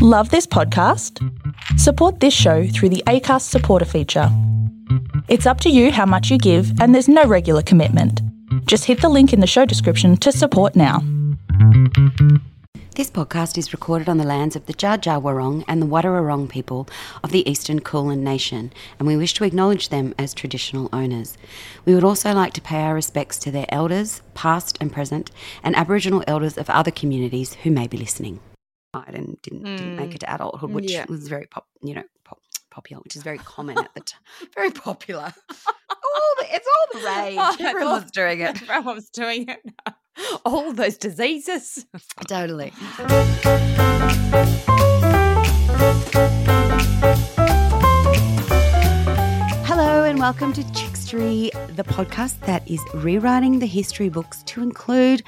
Love this podcast? Support this show through the ACAST supporter feature. It's up to you how much you give, and there's no regular commitment. Just hit the link in the show description to support now. This podcast is recorded on the lands of the Wurrung and the Wadawurrung people of the Eastern Kulin Nation, and we wish to acknowledge them as traditional owners. We would also like to pay our respects to their elders, past and present, and Aboriginal elders of other communities who may be listening. And didn't, didn't make mm. it to adulthood, mm, which Yeah. was very pop, you know, pop, popular, which is very common at the time. Very popular. all the, it's all the oh rage. Oh, that's Everyone's all- doing it. Everyone's doing it. All those diseases. Totally. Hello and welcome to Chickstery, the podcast that is rewriting the history books to include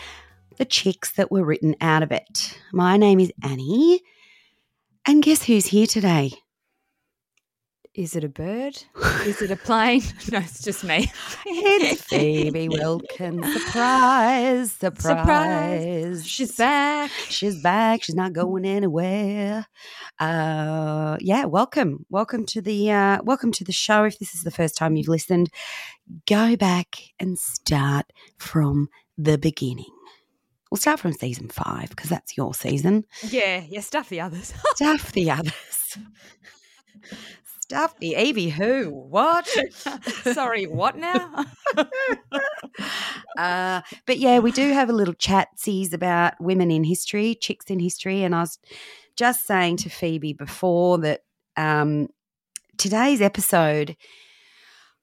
the chicks that were written out of it. My name is Annie, and guess who's here today? Is it a bird? Is it a plane? No, it's just me. It's Phoebe Wilkins. Surprise, surprise. She's back. She's back. She's not going anywhere. Uh, yeah, welcome, welcome to the uh, welcome to the show. If this is the first time you've listened, go back and start from the beginning. We'll start from season five because that's your season. Yeah, yeah, stuff the others. Stuff the others. Stuff the Evie who? What? Sorry, what now? uh, but yeah, we do have a little chat chatsies about women in history, chicks in history. And I was just saying to Phoebe before that um, today's episode,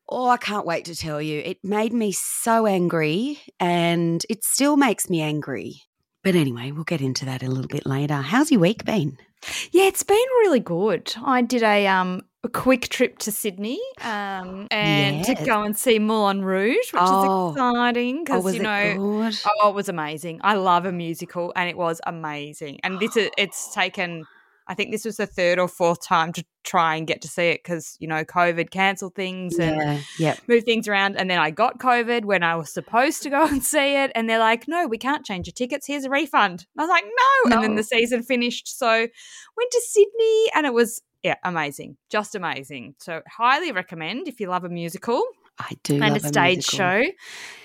oh, I can't wait to tell you. It made me so angry and it still makes me angry. But anyway, we'll get into that a little bit later. How's your week been? yeah, it's been really good. I did a um a quick trip to Sydney um and to go and see Moulin Rouge, which Oh. is exciting Oh, because was you know good? Oh, it was amazing. I love a musical and it was amazing. And this is it's taken I think this was the third or fourth time to try and get to see it because, you know, COVID cancelled things and Yeah, yep. moved things around. And then I got COVID when I was supposed to go and see it. And they're like, no, we can't change your tickets. Here's a refund. And I was like, no. And then the season finished. So went to Sydney and it was, yeah, amazing. Just amazing. So highly recommend if you love a musical I do. and love a stage musical. show.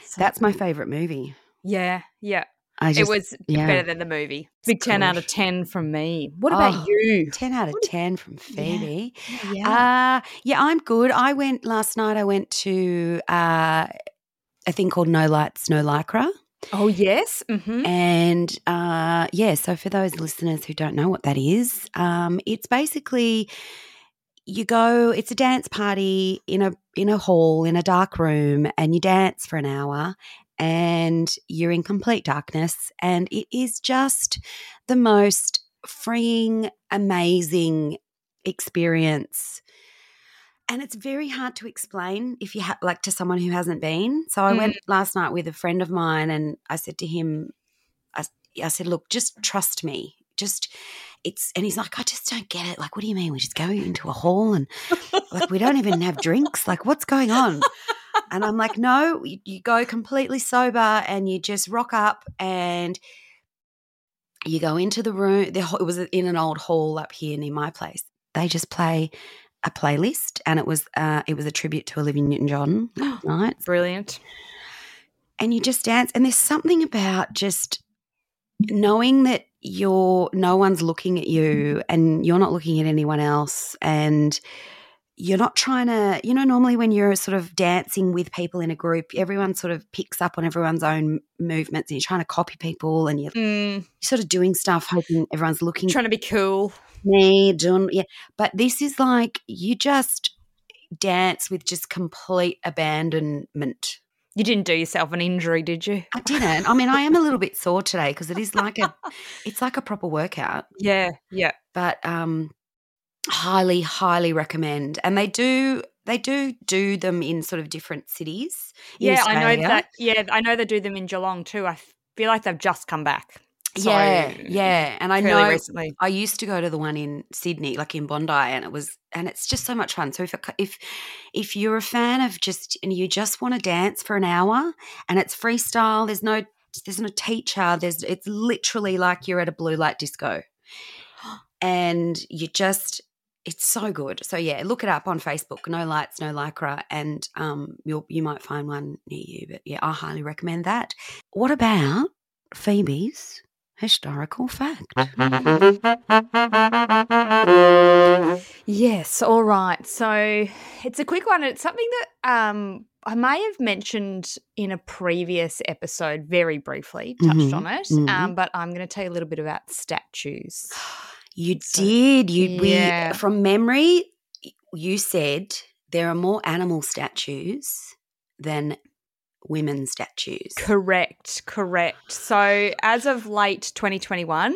So- That's my favourite movie. yeah, yeah. I just, it was yeah. better than the movie. Big 10 out of 10 10 from me. What about Oh, you? 10 out of What 10 from Phoebe. Yeah. Uh, yeah, I'm good. I went last night, I went to uh, a thing called No Lights, No Lycra. oh, yes. hmm And uh, yeah, so for those listeners who don't know what that is, um, it's basically you go. It's a dance party in a in a hall in a dark room, and you dance for an hour, and you're in complete darkness, and it is just the most freeing, amazing experience. And it's very hard to explain if you ha- like to someone who hasn't been. So I mm. went last night with a friend of mine, and I said to him, I, I said, look, just trust me. Just it's and he's like, I just don't get it. Like, what do you mean? We just go into a hall and like we don't even have drinks. Like, what's going on? And I'm like, no, you, you go completely sober and you just rock up and you go into the room. The, it was in an old hall up here near my place. They just play a playlist, and it was uh, it was a tribute to Olivia Newton-John night Brilliant. and you just dance and there's something about just knowing that you're no one's looking at you and you're not looking at anyone else and you're not trying to you know normally when you're sort of dancing with people in a group everyone sort of picks up on everyone's own movements and you're trying to copy people and you're, Mm, you're sort of doing stuff hoping everyone's looking trying to be cool. me doing yeah but this is like you just dance with just complete abandonment You didn't do yourself an injury, did you? I didn't. I mean, I am a little bit sore today because it is like a, it's like a proper workout. Yeah, yeah. But um, highly, highly recommend. And they do, they do do them in sort of different cities. Yeah, I know that. Yeah, I know they do them in Geelong too. I feel like they've just come back. So, yeah, yeah. And I know recently. I used to go to the one in Sydney, like in Bondi, and it was, and it's just so much fun. So if if if you're a fan of just and you just want to dance for an hour, and it's freestyle, there's no there's no teacher, there's it's literally like you're at a blue light disco, and you just it's so good. So yeah, look it up on Facebook. No lights, no lycra, and um, you you might find one near you. But yeah, I highly recommend that. What about Phoebe's historical fact? Yes, all right. So it's a quick one. It's something that um, I may have mentioned in a previous episode, very briefly touched Mhm, on it. mhm. Um, but I'm going to tell you a little bit about statues. You So- did. You Yeah. we from memory. You said there are more animal statues than women statues. Correct, correct. So, as of late 2021,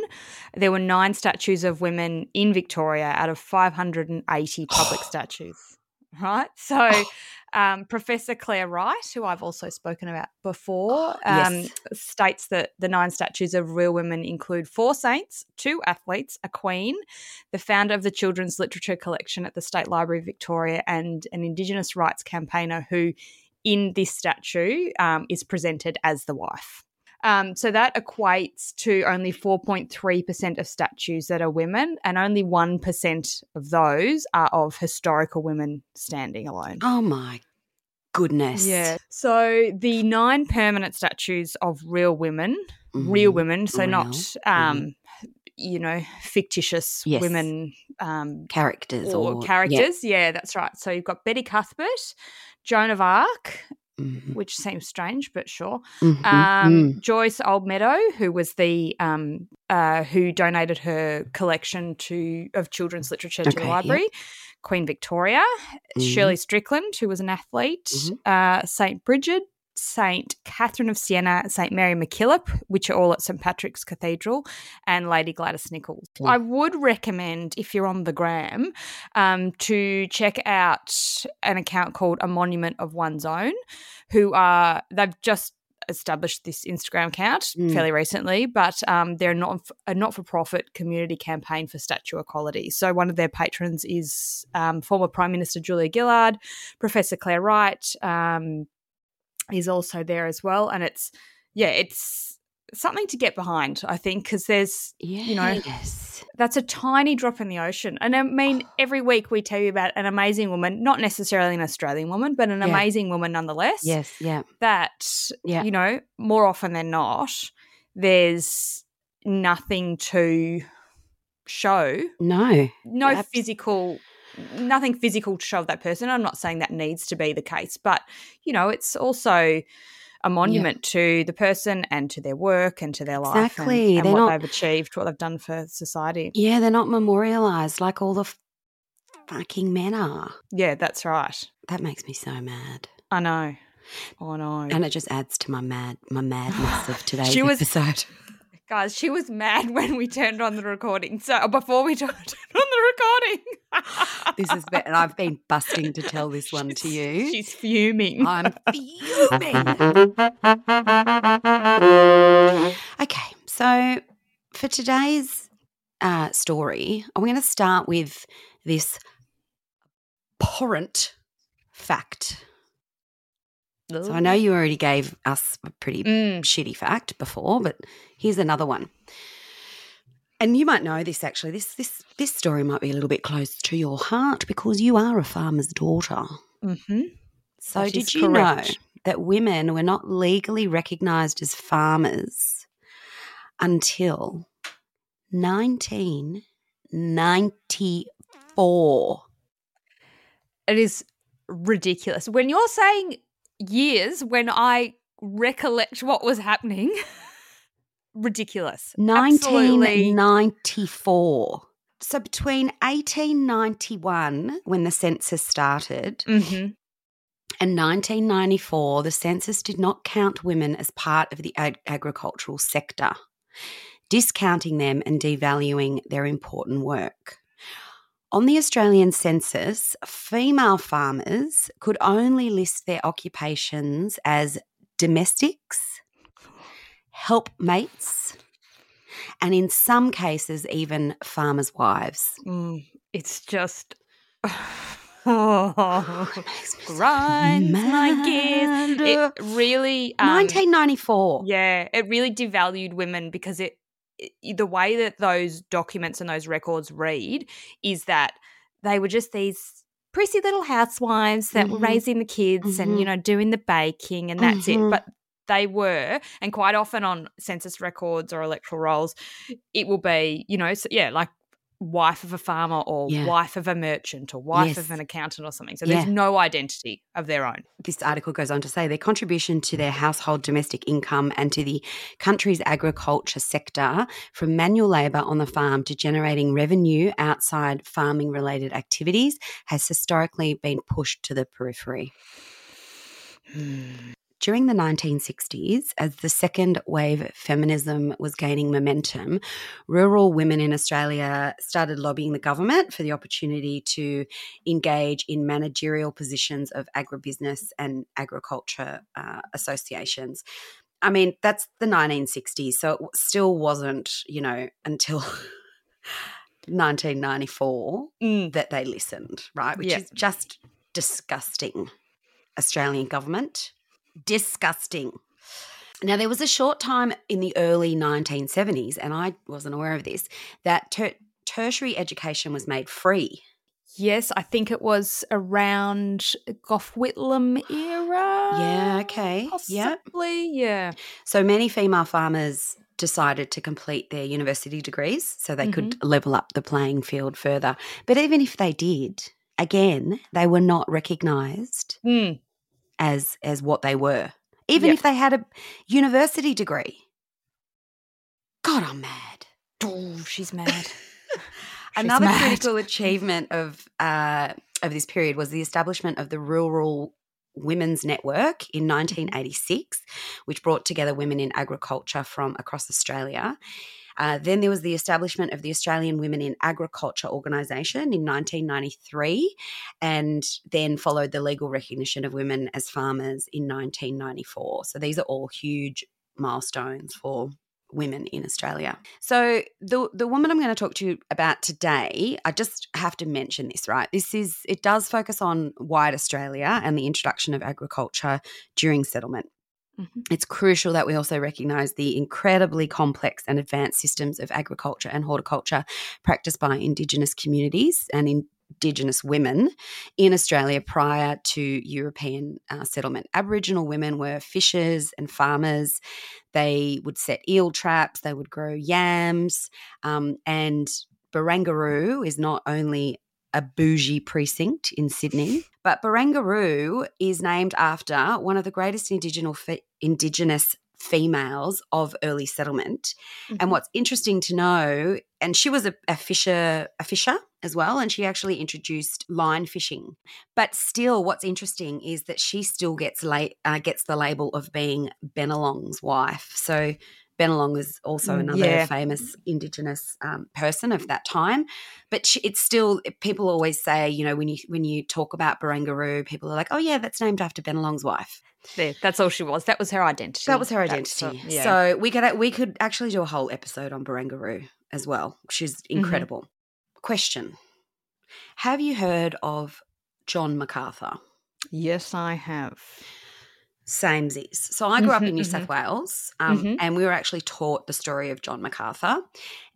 there were nine statues of women in Victoria out of 580 public statues. Right. So, um, Professor Clare Wright, who I've also spoken about before, um, Yes. states that the nine statues of real women include four saints, two athletes, a queen, the founder of the Children's Literature Collection at the State Library of Victoria, and an Indigenous rights campaigner who in this statue um, is presented as the wife. Um, so that equates to only 4.3% of statues that are women, and only 1% of those are of historical women standing alone. Oh my goodness. Yeah. So the nine permanent statues of real women, real Mhm. women, so Real. not, um, you know, fictitious Yes. women um, Characters or, or, characters. Yeah. that's right. So you've got Betty Cuthbert, Joan of Arc, Mhm. which seems strange, but sure. Mhm. Um, Mm. Joyce Oldmeadow, who was the um, uh, who donated her collection to of children's literature to Okay, the yep. library. Queen Victoria, Mhm. Shirley Strickland, who was an athlete, Mhm. uh, Saint Bridget, Saint Catherine of Siena, Saint Mary MacKillop, which are all at St Patrick's Cathedral, and Lady Gladys Nichols. Mm. I would recommend, if you're on the gram, um, to check out an account called A Monument of One's Own, who are they've just established this Instagram account Mm. fairly recently, but um, they're not a not for profit community campaign for statue equality. So one of their patrons is um, former Prime Minister Julia Gillard, Professor Clare Wright um, is also there as well, and it's yeah, it's something to get behind. I think because there's you know, that's a tiny drop in the ocean. And I mean, oh. every week we tell you about an amazing woman, not necessarily an Australian woman, but an Yeah. amazing woman nonetheless. Yes. Yeah. That, Yeah. you know, more often than not, there's nothing to show, No. no physical. Nothing physical to show of that person. I'm not saying that needs to be the case, but you know, it's also a monument to the person and to their work and to their life Exactly. and, They're what not- they've achieved, what they've done for society. Yeah, they're not memorialized like all the f- fucking men are. Yeah, that's right. That makes me so mad. I know. Oh, I know. And it just adds to my mad my madness of today's She was- episode. Guys, she was mad when we turned on the recording. So before we turned on the recording. This is been, and I've been busting to tell this one to you. She's fuming. I'm fuming. Okay, so for today's uh, story, I'm going to start with this abhorrent fact. So I know you already gave us a pretty Mm, shitty fact before, but here's another one. And you might know this actually. This this this story might be a little bit close to your heart because you are a farmer's daughter. hmm So That did you correct. know that women were not legally recognized as farmers until 1994? It is ridiculous. When you're saying years, when I recollect what was happening, ridiculous. Absolutely. 1994. So between 1891 when the census started Mhm. and 1994, the census did not count women as part of the ag- agricultural sector, discounting them and devaluing their important work. On the Australian census, female farmers could only list their occupations as domestics, helpmates, and in some cases, even farmers' wives. Mm, it's just. It makes me grinds my gears. It really. Um, 1994. Yeah, it really devalued women because it the way that those documents and those records read is that they were just these prissy little housewives that Mhm. were raising the kids and you Mhm. know doing the baking and that's Mhm. it but they were and quite often on census records or electoral rolls it will be you know so, yeah like wife of a farmer or Yeah. wife of a merchant or wife Yes. of an accountant or something so Yeah. there's no identity of their own this article goes on to say their contribution to their household domestic income and to the country's agriculture sector from manual labour on the farm to generating revenue outside farming related activities has historically been pushed to the periphery. Hmm. During the 1960s, as the second wave of feminism was gaining momentum, rural women in Australia started lobbying the government for the opportunity to engage in managerial positions of agribusiness and agriculture uh, associations. I mean, that's the 1960s, so it still wasn't, you know, until 1994 Mm. that they listened, right? Which Yeah. is just disgusting. Australian government. Disgusting. Now, there was a short time in the early 1970s, and I wasn't aware of this, that ter- tertiary education was made free. yes i think it was around gough whitlam era Yeah, okay. Yep. possibly yeah So many female farmers decided to complete their university degrees so they could level up the playing field further. But even if they did, again, they were not recognised Mm. As as what they were, even Yep. if they had a university degree. God, I'm mad. Oh, she's mad. Another mad. critical achievement of uh, of this period was the establishment of the Rural Women's Network in 1986, which brought together women in agriculture from across Australia. Uh, then there was the establishment of the Australian Women in Agriculture Organisation in 1993, and then followed the legal recognition of women as farmers in 1994. So these are all huge milestones for women in Australia. So the the woman I'm going to talk to you about today, I just have to mention this, right? This is it does focus on white Australia and the introduction of agriculture during settlement. Mhm. It's crucial that we also recognise the incredibly complex and advanced systems of agriculture and horticulture practiced by Indigenous communities and Indigenous women in Australia prior to European uh, settlement. Aboriginal women were fishers and farmers. They would set eel traps, they would grow yams, um, and Barangaroo is not only a bougie precinct in Sydney, but Barangaroo is named after one of the greatest indigenous, indigenous females of early settlement. Mm-hmm. And what's interesting to know, and she was a, a fisher, a fisher as well, and she actually introduced line fishing. But still, what's interesting is that she still gets la- uh, gets the label of being Bennelong's wife. So Bennelong is also Mm, another yeah. famous Indigenous um, person of that time. But she, it's still people always say, you know, when you when you talk about Barangaroo, people are like, oh yeah, that's named after Bennelong's wife. There, that's all she was. That was her identity. That was her identity. yeah. So we could we could actually do a whole episode on Barangaroo as well. She's Mm-hmm. incredible. Question: Have you heard of John MacArthur? yes, I have. Samesies. So I grew up in Mhm, New South Wales, um, Mhm. and we were actually taught the story of John MacArthur.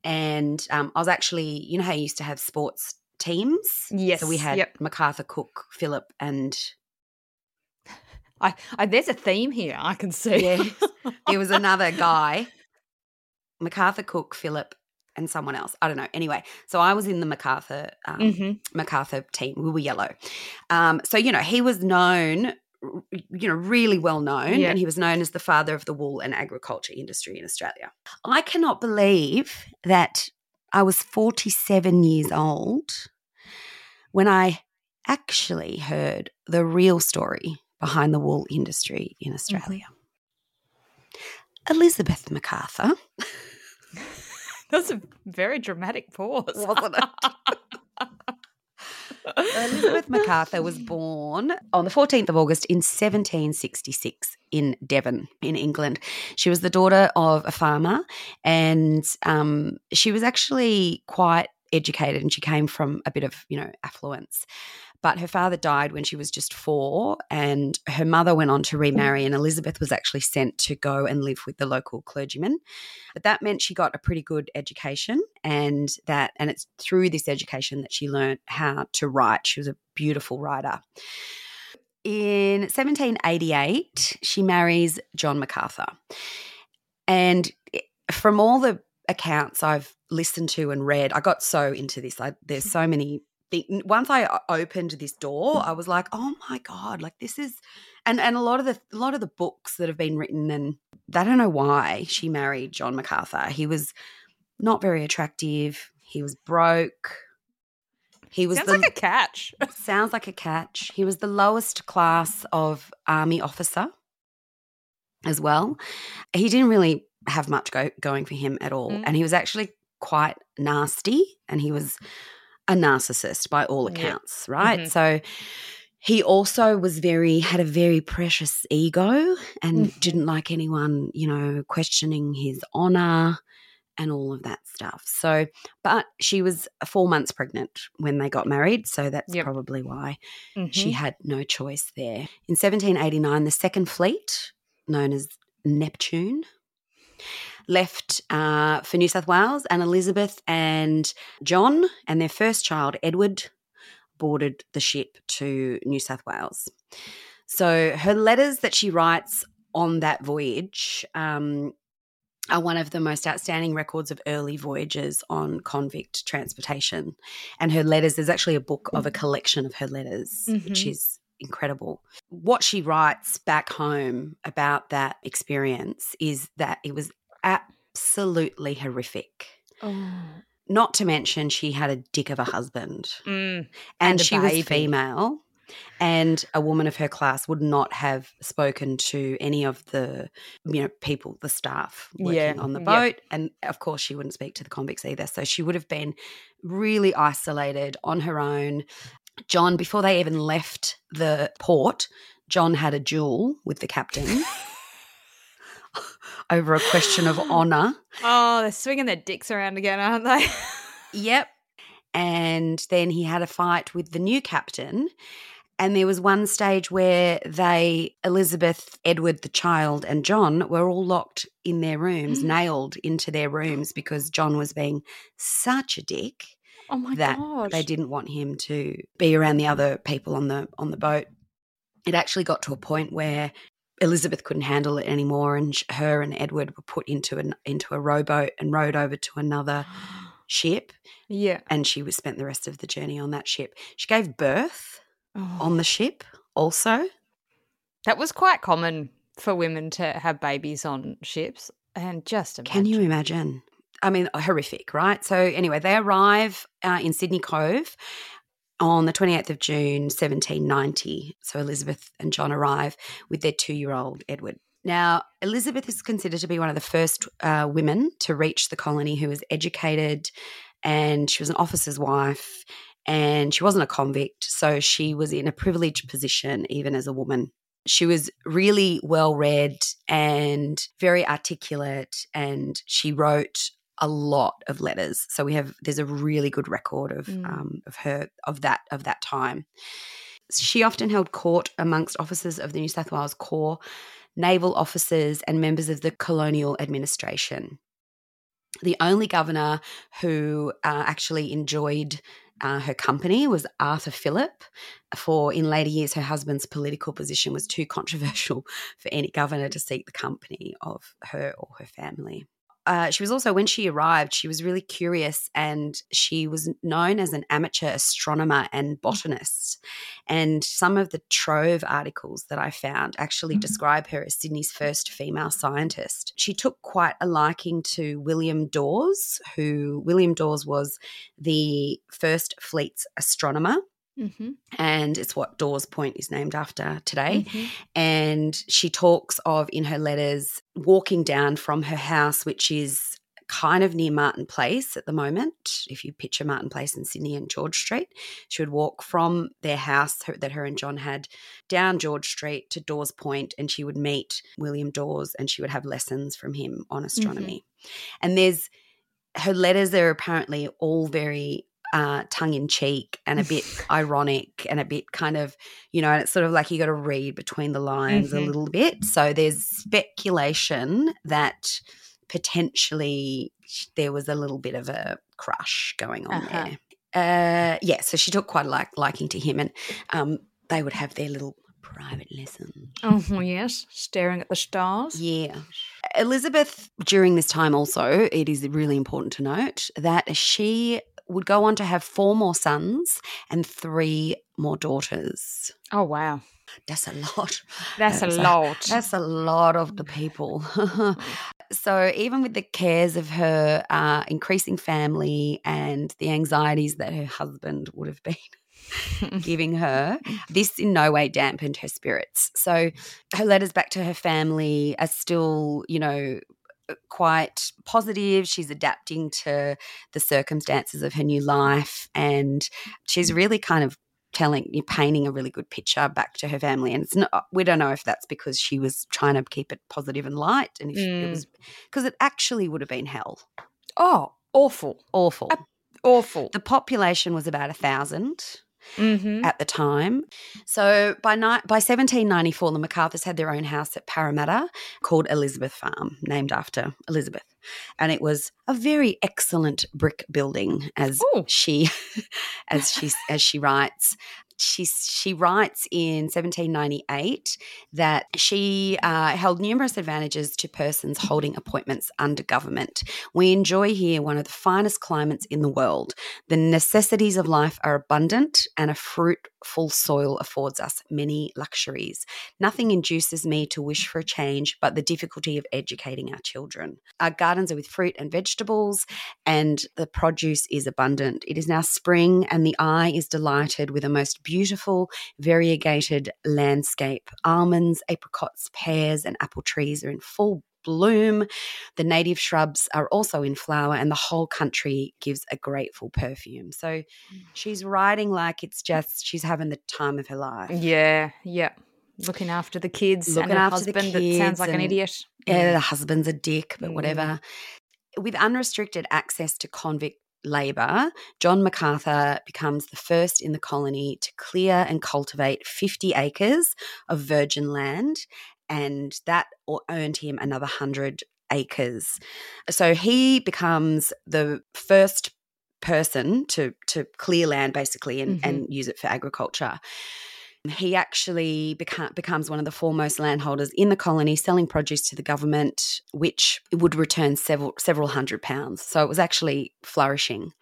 And um, I was actually, you know, how you used to have sports teams. Yes. So we had Yep. MacArthur, Cook, Phillip, and I, I, there's a theme here. I can see. Yes. there was another guy, MacArthur, Cook, Phillip, and someone else. I don't know. Anyway, so I was in the MacArthur um, hmm MacArthur team. We were yellow. Um, so you know he was known, you know, really well known, Yeah. and he was known as the father of the wool and agriculture industry in Australia. I cannot believe that I was forty-seven years old when I actually heard the real story behind the wool industry in mm-hmm. Australia. Elizabeth MacArthur, That was a very dramatic pause. wasn't it? Elizabeth MacArthur was born on the 14th of August in 1766 in Devon, in England. She was the daughter of a farmer and um, she was actually quite educated and she came from a bit of, you know, affluence. But her father died when she was just four, and her mother went on to remarry, and Elizabeth was actually sent to go and live with the local clergyman. But that meant she got a pretty good education, and that and it's through this education that she learned how to write. She was a beautiful writer. In 1788, she marries John Macarthur. And from all the accounts I've listened to and read, I got so into this. I, there's hmm. so many once I opened this door, I was like, "Oh my god! Like this is," and and a lot of the a lot of the books that have been written, and I don't know why she married John Macarthur. He was not very attractive. He was broke. He was sounds the, like a catch. sounds like a catch. He was the lowest class of army officer as well. He didn't really have much go, going for him at all, mm. and he was actually quite nasty, and he was a narcissist by all accounts, yeah. right? Mm-hmm. So he also was very had a very precious ego and mm-hmm. didn't like anyone, you know, questioning his honor and all of that stuff. So, but she was 4 months pregnant when they got married, so that's yep. probably why mm-hmm. she had no choice there. In 1789, the Second Fleet, known as Neptune, left uh, for New South Wales, and Elizabeth and John and their first child, Edward, boarded the ship to New South Wales. So her letters that she writes on that voyage um, are one of the most outstanding records of early voyages on convict transportation. And her letters, there's actually a book of a collection of her letters, mm-hmm. which is incredible. What she writes back home about that experience is that it was absolutely horrific. Oh. Not to mention, she had a dick of a husband, mm, and, and she baby. was female. And a woman of her class would not have spoken to any of the, you know, people, the staff working yeah. on the boat, and of course she wouldn't speak to the convicts either. So she would have been really isolated on her own. John, before they even left the port, John had a duel with the captain. over a question of honor. Oh, they're swinging their dicks around again, aren't they? yep. And then he had a fight with the new captain. And there was one stage where they, Elizabeth, Edward, the child, and John were all locked in their rooms, mm-hmm. nailed into their rooms because John was being such a dick. Oh my that gosh. they didn't want him to be around the other people on the on the boat. It actually got to a point where Elizabeth couldn't handle it anymore, and her and Edward were put into an into a rowboat and rowed over to another ship. Yeah, and she was spent the rest of the journey on that ship. She gave birth oh. on the ship, also. That was quite common for women to have babies on ships, and just imagine. can you imagine? I mean, horrific, right? So anyway, they arrive uh, in Sydney Cove on the 28th of June, 1790. So Elizabeth and John arrive with their two year old Edward. Now, Elizabeth is considered to be one of the first uh, women to reach the colony who was educated, and she was an officer's wife, and she wasn't a convict. So she was in a privileged position, even as a woman. She was really well read and very articulate, and she wrote a lot of letters. So we have there's a really good record of mm. um, of her of that of that time. She often held court amongst officers of the New South Wales Corps, naval officers, and members of the colonial administration. The only governor who uh, actually enjoyed uh, her company was Arthur Phillip. For in later years, her husband's political position was too controversial for any governor to seek the company of her or her family uh, she was also, when she arrived, she was really curious and she was known as an amateur astronomer and mm. botanist. And some of the Trove articles that I found actually mm-hmm. describe her as Sydney's first female scientist. She took quite a liking to William Dawes, who William Dawes was the first fleet's astronomer. Mm-hmm. And it's what Dawes Point is named after today. Mm-hmm. And she talks of in her letters walking down from her house, which is kind of near Martin Place at the moment. If you picture Martin Place in Sydney and George Street, she would walk from their house that her and John had down George Street to Dawes Point, and she would meet William Dawes and she would have lessons from him on astronomy. Mm-hmm. And there's her letters are apparently all very uh, tongue in cheek and a bit ironic and a bit kind of, you know, and it's sort of like you got to read between the lines Mm-hmm. a little bit. So there's speculation that potentially there was a little bit of a crush going on Uh-huh. there. Uh, yeah, so she took quite a like, liking to him, and um, they would have their little private lessons. Oh, yes. Staring at the stars. Yeah. Elizabeth, during this time, also, it is really important to note that she would go on to have four more sons and three more daughters. Oh, wow. That's a lot. That's, That's a a- lot. That's a lot of the people. so, even with the cares of her uh, increasing family and the anxieties that her husband would have been giving her, this in no way dampened her spirits. So, her letters back to her family are still, you know, quite positive. She's adapting to the circumstances of her new life and she's really kind of telling painting a really good picture back to her family and it's not we don't know if that's because she was trying to keep it positive and light and if it Mm. was because it actually would have been hell oh, awful. awful Ab- Awful. the population was about a thousand Mm-hmm. at the time. So by ni- by 1794, the MacArthurs had their own house at Parramatta called Elizabeth Farm, named after Elizabeth, and it was a very excellent brick building, as Ooh. she as she as she writes. She, she writes in 1798 that she uh, held numerous advantages to persons holding appointments under government. We enjoy here one of the finest climates in the world. The necessities of life are abundant, and a fruitful soil affords us many luxuries. Nothing induces me to wish for a change but the difficulty of educating our children. Our gardens are with fruit and vegetables, and the produce is abundant. It is now spring, and the eye is delighted with a most beautiful, variegated landscape. Almonds, apricots, pears, and apple trees are in full bloom. The native shrubs are also in flower, and the whole country gives a grateful perfume. So she's writing like it's just she's having the time of her life. Yeah, yeah. Looking after the kids Looking and the husband that sounds like an idiot. Yeah, the husband's a dick, but Mm. whatever. With unrestricted access to convict labour, John MacArthur becomes the first in the colony to clear and cultivate 50 acres of virgin land, and that earned him another 100 acres. So he becomes the first person to to clear land basically and, Mhm. and use it for agriculture. He actually beca- becomes one of the foremost landholders in the colony, selling produce to the government, which would return several several hundred pounds. So it was actually flourishing.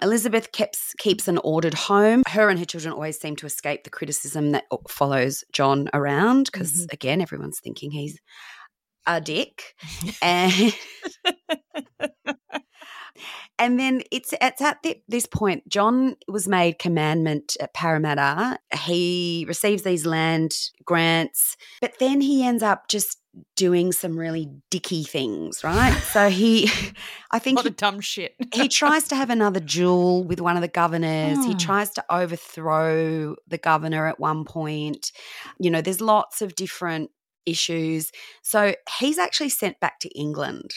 Elizabeth keeps keeps an ordered home. Her and her children always seem to escape the criticism that follows John around because mm-hmm. again, everyone's thinking he's a dick, and and then it's it's at thi- this point John was made commandment at Parramatta. He receives these land grants, but then he ends up just doing some really dicky things, right? so he, I think What he a dumb shit. he tries to have another duel with one of the governors. He Oh. tries to overthrow the governor at one point. You know, there's lots of different issues. So he's actually sent back to England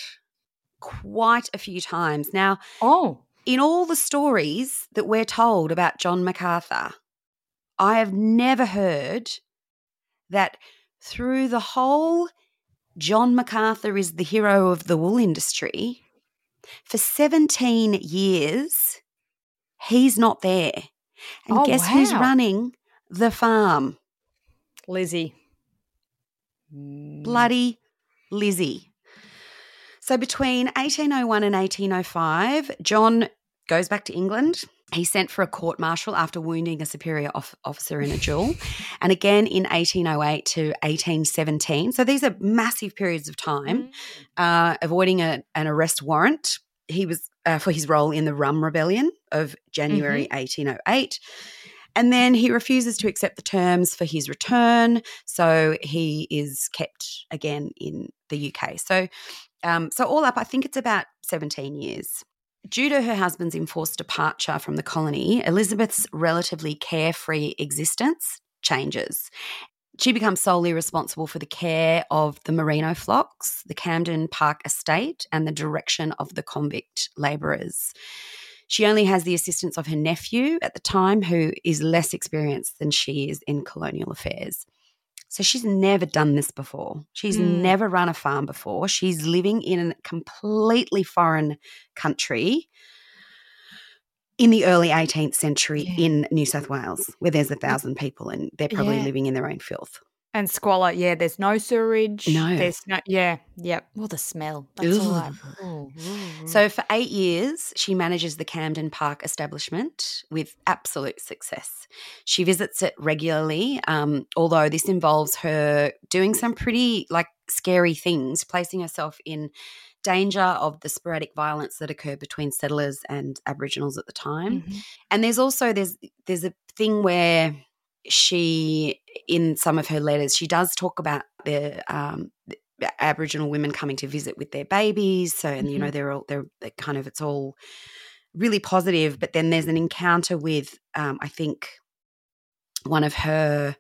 quite a few times. Now, oh, in all the stories that we're told about John MacArthur, I have never heard that through the whole John MacArthur is the hero of the wool industry, for 17 years, he's not there. And Oh, guess who's running the farm? Lizzie. Bloody Lizzie. So between 1801 and 1805, John goes back to England. He's sent for a court martial after wounding a superior off- officer in a duel. and again in 1808 to 1817. So these are massive periods of time, uh, avoiding a, an arrest warrant. He was uh, for his role in the Rum Rebellion of January 1808. And then he refuses to accept the terms for his return. So he is kept again in the UK. So, um, so all up, I think it's about 17 years. Due to her husband's enforced departure from the colony, Elizabeth's relatively carefree existence changes. She becomes solely responsible for the care of the merino flocks, the Camden Park estate, and the direction of the convict labourers. She only has the assistance of her nephew at the time, who is less experienced than she is in colonial affairs. So she's never done this before. She's Mm. never run a farm before. She's living in a completely foreign country in the early 18th century Yeah. in New South Wales, where there's a thousand people and they're probably Yeah. living in their own filth. And squalor, yeah, there's no sewerage. No. There's no, yeah, yep. Well, the smell. That's all I. Ugh. Ooh, ooh, So for eight years, she manages the Camden Park establishment with absolute success. She visits it regularly, um, although this involves her doing some pretty like scary things, placing herself in danger of the sporadic violence that occurred between settlers and Aboriginals at the time. Mhm. And there's also there's there's a thing where she in some of her letters she does talk about the um the Aboriginal women coming to visit with their babies. So and you know Mhm. they're all they're, they're kind of it's all really positive. But then there's an encounter with um, I think one of her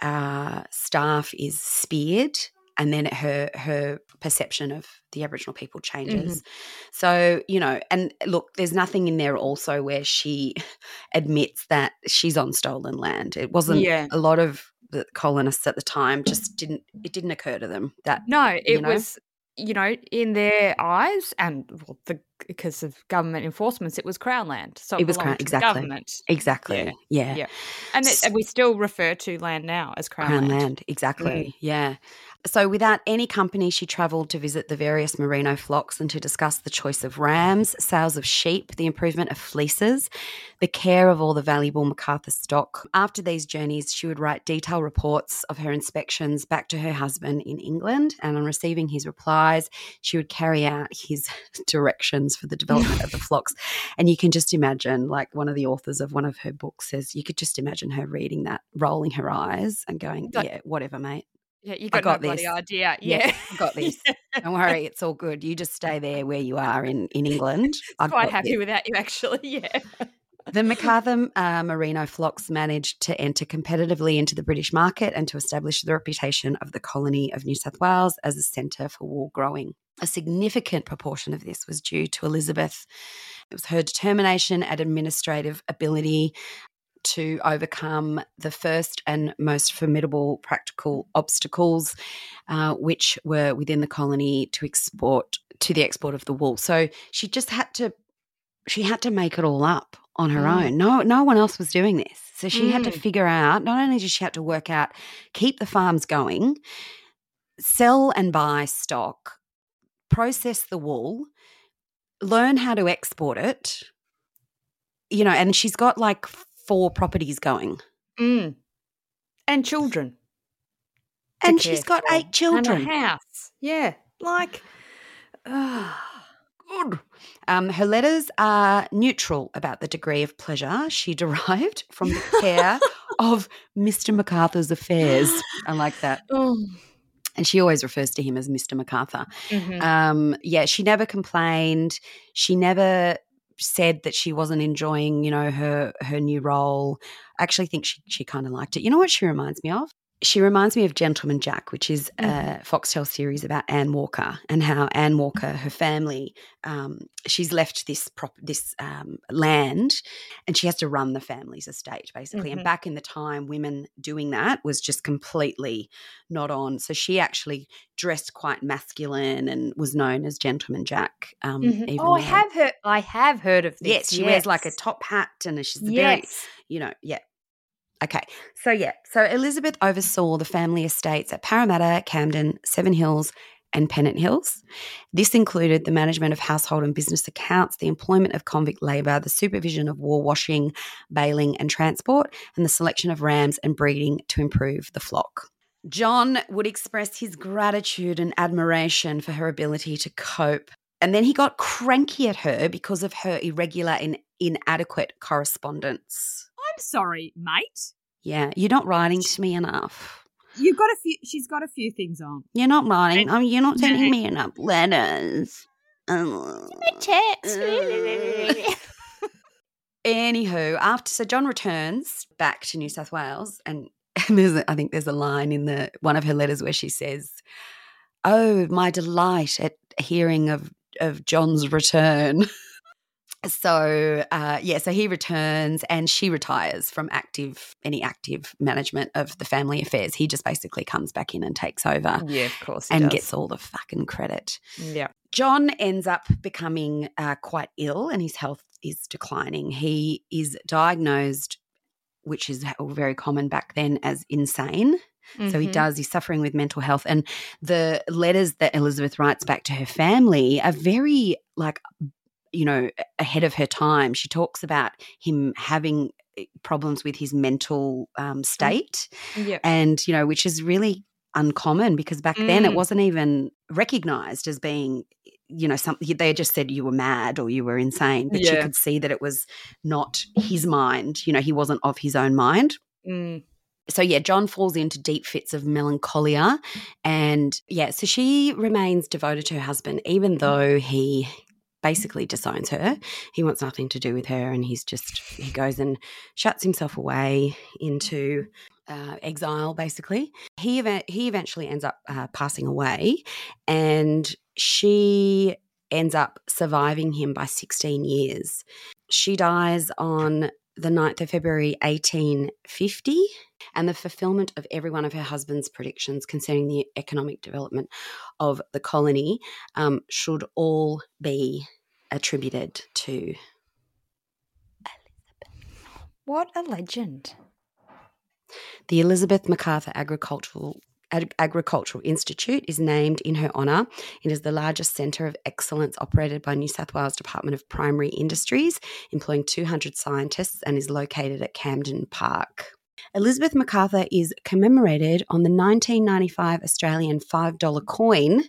uh, staff is speared, and then her her perception of the Aboriginal people changes. Mm-hmm. So you know, and look, there's nothing in there also where she admits that she's on stolen land. It wasn't Yeah. a lot of the colonists at the time just didn't it didn't occur to them that No, it you know? was, you know, in their eyes, and well, the because of government enforcements, it was Crown land. So it, It was Crown- exactly. the government. exactly Yeah. yeah, Yeah. And, it, and we still refer to land now as Crown, Crown land. land, exactly. Mm. Yeah. So, without any company, she travelled to visit the various merino flocks and to discuss the choice of rams, sales of sheep, the improvement of fleeces, the care of all the valuable Macarthur stock. After these journeys, she would write detailed reports of her inspections back to her husband in England. And on receiving his replies, she would carry out his directions for the development of the flocks. And you can just imagine, like one of the authors of one of her books says, you could just imagine her reading that, rolling her eyes and going, yeah, whatever, mate. Yeah, you I got, got no bloody this. idea. Yeah, Yeah. I got this. Don't worry, it's all good. You just stay there where you are in, in England. I'm Quite happy this. without you, actually. Yeah. The Macarthur uh, merino flocks managed to enter competitively into the British market and to establish the reputation of the colony of New South Wales as a centre for wool growing. A significant proportion of this was due to Elizabeth. It was her determination and administrative ability to overcome the first and most formidable practical obstacles, uh, which were within the colony to export to the export of the wool. So she just had to she had to make it all up on her Mm. own. No, no one else was doing this. So she had to Mm. figure out. Not only did she have to work out, keep the farms going, sell and buy stock, process the wool, learn how to export it. You know, and she's got like four properties going, Mm. And children. and she's got for. eight children. And a house. Yeah. Like, ah. Good. Um, her letters are neutral about the degree of pleasure she derived from the care of Mr. MacArthur's affairs. I like that. oh. And she always refers to him as Mr. MacArthur. Mhm. Um, yeah, she never complained. She never said that she wasn't enjoying, you know, her her new role. I actually think she she kind of liked it. You know what she reminds me of? She reminds me of Gentleman Jack, which is a Foxtel series about Anne Walker and how Anne Walker, her family, um, she's left this prop this um, land, and she has to run the family's estate basically. Mhm. And back in the time, women doing that was just completely not on. So she actually dressed quite masculine and was known as Gentleman Jack. Um, Mhm. even Oh, I have heard. I have heard of this. Yes, she wears like a top hat and she's a very, you know, yeah. Okay, so yeah, so Elizabeth oversaw the family estates at Parramatta, Camden, Seven Hills, and Pennant Hills. This included the management of household and business accounts, the employment of convict labour, the supervision of war washing, baling, and transport, and the selection of rams and breeding to improve the flock. John would express his gratitude and admiration for her ability to cope. And then he got cranky at her because of her irregular and inadequate correspondence. Sorry, mate. Yeah, you're not writing to me enough. You've got a few. She's got a few things on. You're not writing. I mean, oh, you're not sending me enough letters. Anywho, after so John returns back to New South Wales, and, and there's a, I think there's a line in the one of her letters where she says, "Oh, my delight at hearing of of John's return." So uh, yeah, so he returns and she retires from active any active management of the family affairs. He just basically comes back in and takes over Yeah, of course. he and does. gets all the fucking credit. Yeah. John ends up becoming uh, quite ill and his health is declining. He is diagnosed, which is very common back then, as insane. So he Mhm. does, he's suffering with mental health. And the letters that Elizabeth writes back to her family are very, like, you know, ahead of her time. She talks about him having eh, problems with his mental um, state Yeah. and you know which is really uncommon because back then it Mm. wasn't even recognized as being you know something they just said you were mad or you were insane but you could see that it was not his mind you know he wasn't of his own mind Mm. so yeah john falls into deep fits of melancholia and yeah so she remains devoted to her husband even though he basically disowns her. He wants nothing to do with her and he's just he goes and shuts himself away into uh, exile basically. He eva- he eventually ends up uh, passing away and she ends up surviving him by 16 years. She dies on the 9th of February 1850 and the fulfillment of every one of her husband's predictions concerning the economic development of the colony um, should all be attributed to Elizabeth. What a legend. the Elizabeth MacArthur Agricultural Ag- Agricultural Institute is named in her honour. It is the largest centre of excellence operated by New South Wales Department of Primary Industries, employing 200 scientists, and is located at Camden Park. Elizabeth MacArthur is commemorated on the 1995 Australian $5 coin.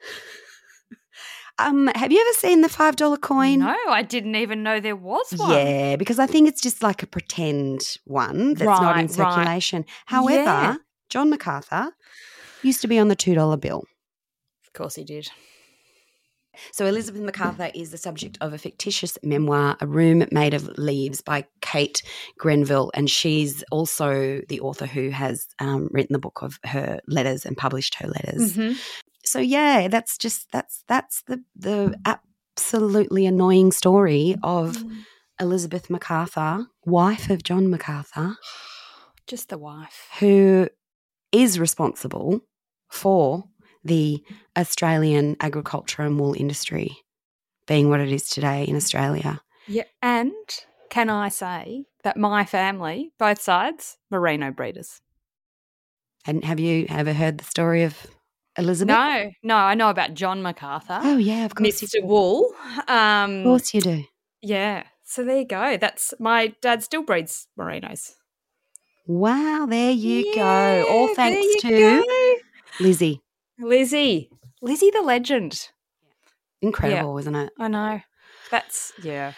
um, have you ever seen the $5 coin? No, I didn't even know there was one. Yeah, because I think it's just like a pretend one that's not in Right, right. circulation. However, Yeah. John MacArthur used to be on the $2 bill. Of course he did. So Elizabeth MacArthur is the subject of a fictitious memoir, A Room Made of Leaves by Kate Grenville. And she's also the author who has um, written the book of her letters and published her letters. Mhm. So yeah, that's just that's that's the the absolutely annoying story of Mm. Elizabeth MacArthur, wife of John MacArthur. Just the wife. who is responsible for the Australian agriculture and wool industry being what it is today in Australia. Yeah. And can I say that my family, both sides, merino breeders? And have you ever heard the story of Elizabeth? No, no, I know about John MacArthur, Oh yeah, of course. Mr. Wool. Um, Of course you do. Yeah. So there you go. That's my dad still breeds merinos. Wow, there you go. All thanks to go. Lizzie. Lizzie. Lizzie the legend. Incredible, isn't it? I know. That's yeah.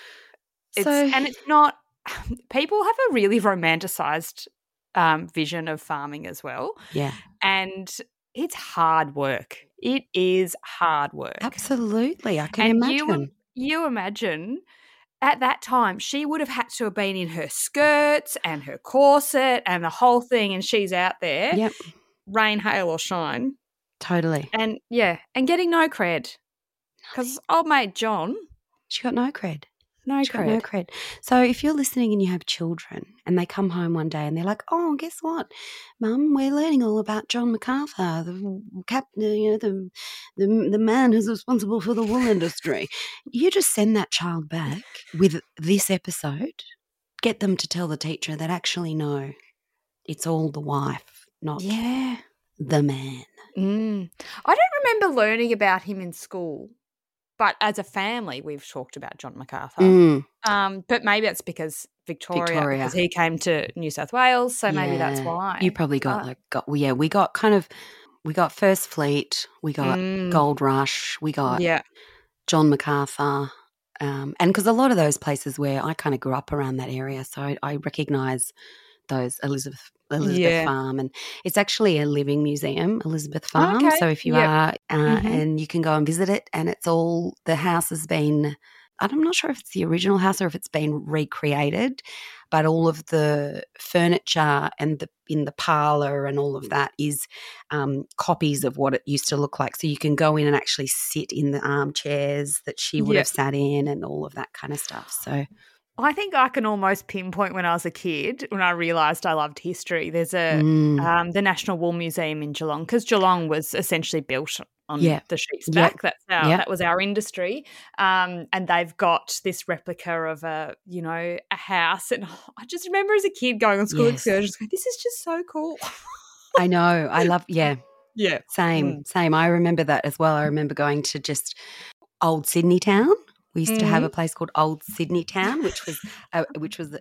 It's, So- and it's not. People have a really romanticized um, vision of farming as well, Yeah, and it's hard work. It is hard work. absolutely. I can And imagine. you You imagine at that time she would have had to have been in her skirts and her corset and the whole thing, and she's out there, Yep, rain, hail, or shine, totally. and yeah, and getting no cred because old mate John, She got no cred. No She's no cred. cred. So if you're listening and you have children and they come home one day and they're like, "Oh, guess what, Mum? We're learning all about John MacArthur, the captain, you know, the, the the man who's responsible for the wool industry." You just send that child back with this episode. Get them to tell the teacher that actually no, it's all the wife, not Yeah. the man. Mm. I don't remember learning about him in school, but as a family, we've talked about John MacArthur. Mm, Um, but maybe it's because Victoria, Victoria. because he came to New South Wales, so maybe that's why. You probably got Uh, like got well, yeah. We got kind of we got First Fleet, we got Mm, Gold Rush, we got Yeah, John MacArthur. Um, and because a lot of those places where I kind of grew up around that area, so I, I recognize those Elizabeth Elizabeth Yeah. Farm, and it's actually a living museum, Elizabeth Farm. Okay, So if you yep. are, uh, Mhm. and you can go and visit it, and it's all the house has been. I'm not sure if it's the original house or if it's been recreated, but all of the furniture and the in the parlor and all of that is um, copies of what it used to look like. So you can go in and actually sit in the armchairs that she would Yeah. have sat in and all of that kind of stuff. So I think I can almost pinpoint when I was a kid when I realised I loved history. There's a mm, um, the National Wool Museum in Geelong because Geelong was essentially built on Yeah. the sheep's Yep. back. That's our Yep. that was our industry, um, and they've got this replica of a you know a house. And I just remember as a kid going on school Yes. excursions, going, "This is just so cool." I know. I love. Yeah, yeah, same, same. I remember that as well. I remember going to just old Sydney Town. We used to have a place called Old Sydney Town, which was uh, which was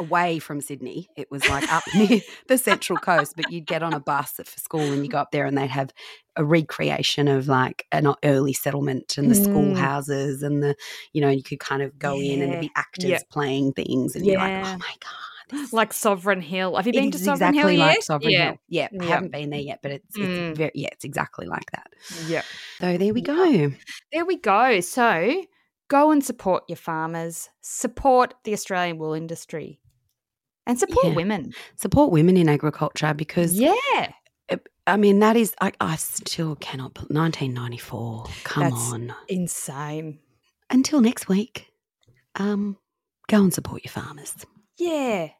away from Sydney. It was like up near the central coast, but you'd get on a bus for school and you go up there and they'd have a recreation of like an early settlement and the Mm. schoolhouses and the you know you could kind of go in and there'd be actors Yeah. playing things and you're like, oh my god, this is like Sovereign Hill. Have you been to Sovereign exactly Hill like yet? Sovereign yeah. Hill. Yeah, I haven't been there yet, but it's, it's Mm. very yeah, it's exactly like that. Yeah. So there we go. There we go. So Go and support your farmers, support the Australian wool industry, and support yeah. women. Support women in agriculture because. Yeah. I mean, that is, I, I still cannot, 1994. Come That's on. Insane. Until next week, um, go and support your farmers. Yeah.